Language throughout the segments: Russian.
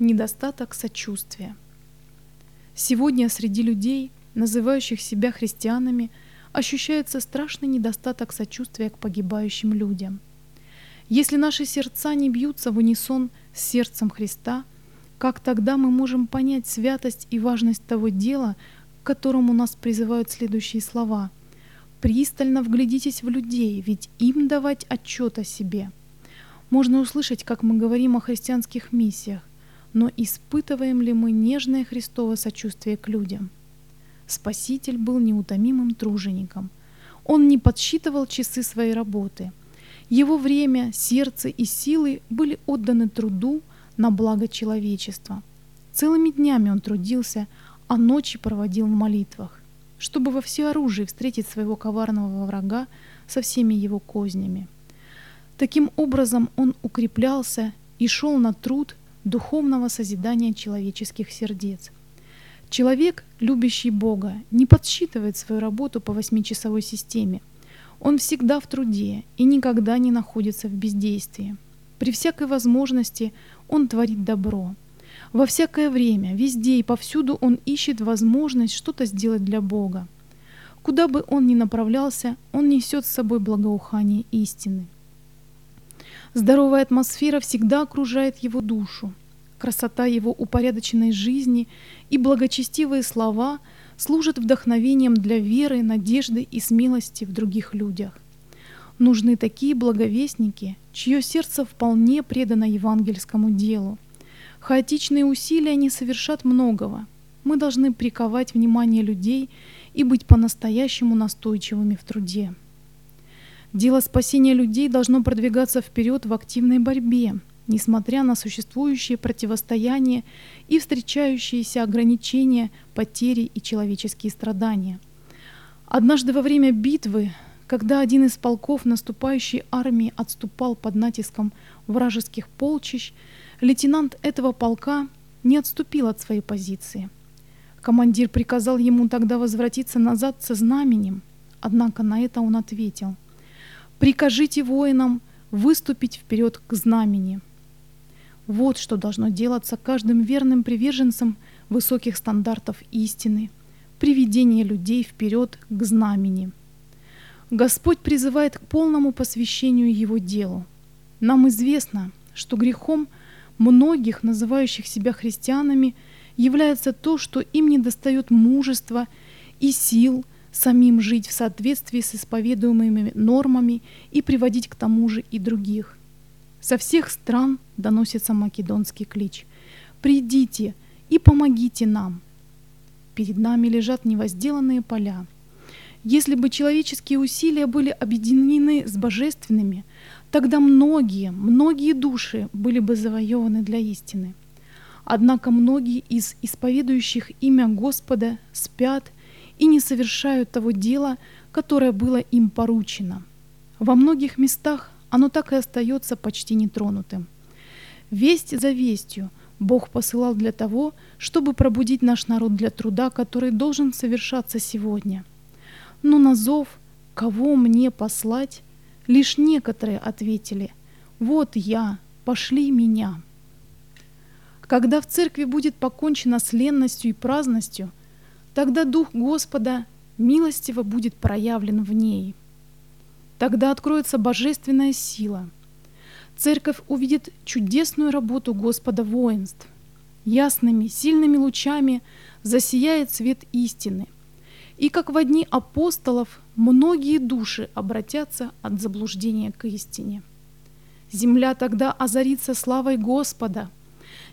Недостаток сочувствия. Сегодня среди людей, называющих себя христианами, ощущается страшный недостаток сочувствия к погибающим людям. Если наши сердца не бьются в унисон с сердцем Христа, как тогда мы можем понять святость и важность того дела, к которому нас призывают следующие слова? «Пристально вглядитесь в людей, ведь им давать отчет о себе». Можно услышать, как мы говорим о христианских миссиях, но испытываем ли мы нежное Христово сочувствие к людям? Спаситель был неутомимым тружеником. Он не подсчитывал часы своей работы. Его время, сердце и силы были отданы труду на благо человечества. Целыми днями он трудился, а ночи проводил в молитвах, чтобы во всеоружии встретить своего коварного врага со всеми его кознями. Таким образом он укреплялся и шел на труд духовного созидания человеческих сердец. Человек, любящий Бога, не подсчитывает свою работу по восьмичасовой системе. Он всегда в труде и никогда не находится в бездействии. При всякой возможности он творит добро. Во всякое время, везде и повсюду он ищет возможность что-то сделать для Бога. Куда бы он ни направлялся, он несет с собой благоухание истины. Здоровая атмосфера всегда окружает его душу. Красота его упорядоченной жизни и благочестивые слова служат вдохновением для веры, надежды и смелости в других людях. Нужны такие благовестники, чье сердце вполне предано евангельскому делу. Хаотичные усилия не совершат многого. Мы должны приковать внимание людей и быть по-настоящему настойчивыми в труде. Дело спасения людей должно продвигаться вперед в активной борьбе, несмотря на существующие противостояния и встречающиеся ограничения, потери и человеческие страдания. Однажды во время битвы, когда один из полков наступающей армии отступал под натиском вражеских полчищ, лейтенант этого полка не отступил от своей позиции. Командир приказал ему тогда возвратиться назад со знаменем, однако на это он ответил – Прикажите воинам выступить вперед к знамени. Вот что должно делаться каждым верным приверженцем высоких стандартов истины, приведение людей вперед к знамени. Господь призывает к полному посвящению Его делу. Нам известно, что грехом многих, называющих себя христианами, является то, что им недостает мужества и сил – самим жить в соответствии с исповедуемыми нормами и приводить к тому же и других. Со всех стран доносится македонский клич «Придите и помогите нам». Перед нами лежат невозделанные поля. Если бы человеческие усилия были объединены с божественными, тогда многие, многие души были бы завоеваны для истины. Однако многие из исповедующих имя Господа спят и не совершают того дела, которое было им поручено. Во многих местах оно так и остается почти нетронутым. Весть за вестью Бог посылал для того, чтобы пробудить наш народ для труда, который должен совершаться сегодня. Но на зов «Кого мне послать?» лишь некоторые ответили «Вот я, пошли меня». Когда в церкви будет покончено с ленностью и праздностью – Тогда Дух Господа милостиво будет проявлен в ней. Тогда откроется божественная сила. Церковь увидит чудесную работу Господа воинств. Ясными, сильными лучами засияет свет истины. И как в дни апостолов многие души обратятся от заблуждения к истине. Земля тогда озарится славой Господа –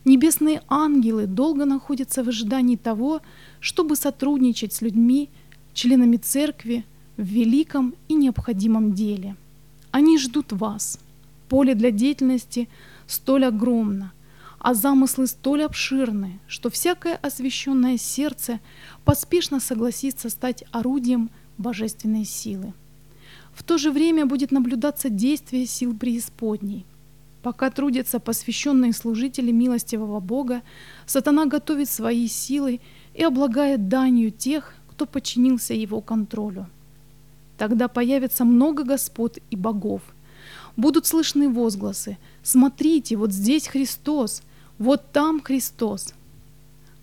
Небесные ангелы долго находятся в ожидании того, чтобы сотрудничать с людьми, членами церкви, в великом и необходимом деле. Они ждут вас. Поле для деятельности столь огромно, а замыслы столь обширны, что всякое освященное сердце поспешно согласится стать орудием божественной силы. В то же время будет наблюдаться действие сил преисподней. Пока трудятся посвященные служители милостивого Бога, сатана готовит свои силы и облагает данью тех, кто подчинился его контролю. Тогда появится много господ и богов. Будут слышны возгласы «Смотрите, вот здесь Христос! Вот там Христос.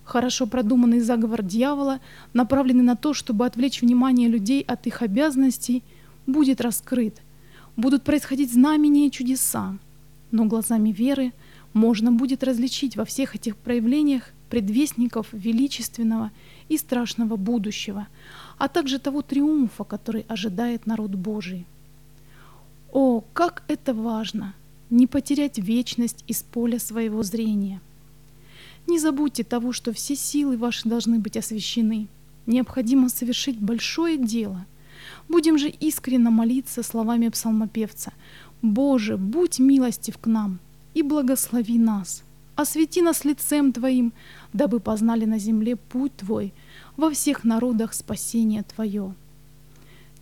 Хорошо продуманный заговор дьявола, направленный на то, чтобы отвлечь внимание людей от их обязанностей, будет раскрыт. Будут происходить знамения и чудеса. Но глазами веры можно будет различить во всех этих проявлениях предвестников величественного и страшного будущего, а также того триумфа, который ожидает народ Божий. О, как это важно! Не потерять вечность из поля своего зрения. Не забудьте того, что все силы ваши должны быть освящены. Необходимо совершить большое дело. Будем же искренне молиться словами псалмопевца. «Боже, будь милостив к нам и благослови нас. Освети нас лицем Твоим, дабы познали на земле путь Твой, во всех народах спасение Твое».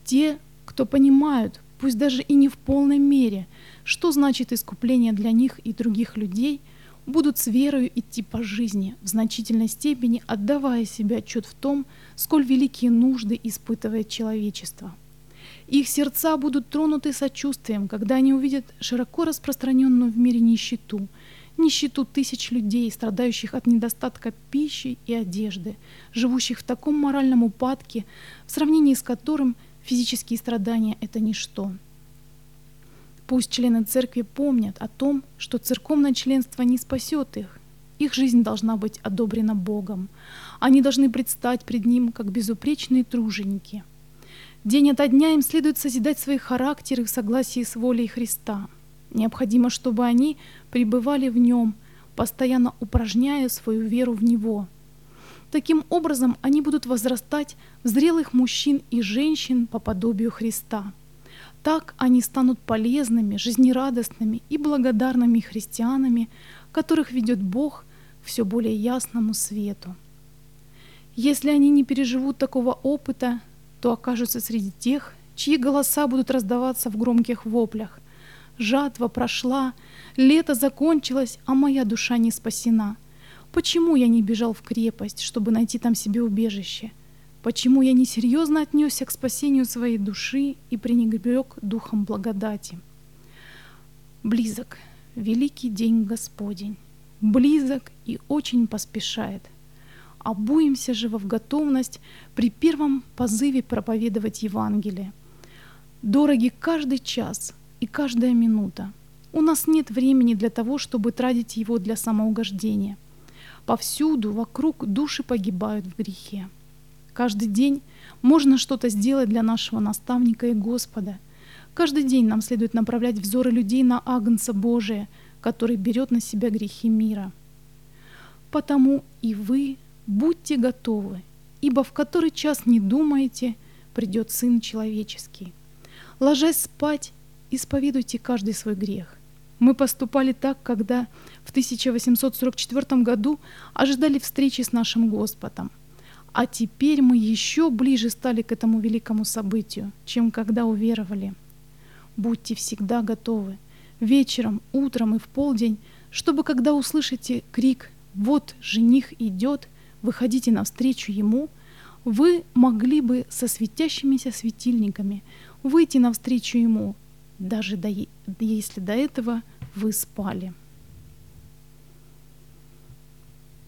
Те, кто понимают, пусть даже и не в полной мере, что значит искупление для них и других людей, будут с верою идти по жизни, в значительной степени отдавая себе отчет в том, сколь великие нужды испытывает человечество. Их сердца будут тронуты сочувствием, когда они увидят широко распространенную в мире нищету, нищету тысяч людей, страдающих от недостатка пищи и одежды, живущих в таком моральном упадке, в сравнении с которым физические страдания — это ничто. Пусть члены церкви помнят о том, что церковное членство не спасет их. Их жизнь должна быть одобрена Богом. Они должны предстать пред Ним как безупречные труженики. День ото дня им следует созидать свои характеры в согласии с волей Христа. Необходимо, чтобы они пребывали в Нем, постоянно упражняя свою веру в Него. Таким образом, они будут возрастать в зрелых мужчин и женщин по подобию Христа – так они станут полезными, жизнерадостными и благодарными христианами, которых ведет Бог к все более ясному свету. Если они не переживут такого опыта, то окажутся среди тех, чьи голоса будут раздаваться в громких воплях. «Жатва прошла, лето закончилось, а моя душа не спасена. Почему я не бежал в крепость, чтобы найти там себе убежище?» Почему я несерьезно отнесся к спасению своей души и пренебрег духом благодати? Близок великий день Господень, близок и очень поспешает. Обуемся же в готовность при первом позыве проповедовать Евангелие. Дороги каждый час и каждая минута. У нас нет времени для того, чтобы тратить его для самоугождения. Повсюду вокруг души погибают в грехе. Каждый день можно что-то сделать для нашего наставника и Господа. Каждый день нам следует направлять взоры людей на Агнца Божия, который берет на себя грехи мира. Потому и вы будьте готовы, ибо в который час не думаете, придет Сын Человеческий. Ложась спать, исповедуйте каждый свой грех. Мы поступали так, когда в 1844 году ожидали встречи с нашим Господом – а теперь мы еще ближе стали к этому великому событию, чем когда уверовали. Будьте всегда готовы, вечером, утром и в полдень, чтобы когда услышите крик «Вот жених идет», выходите навстречу ему, вы могли бы со светящимися светильниками выйти навстречу ему, даже до, если до этого вы спали.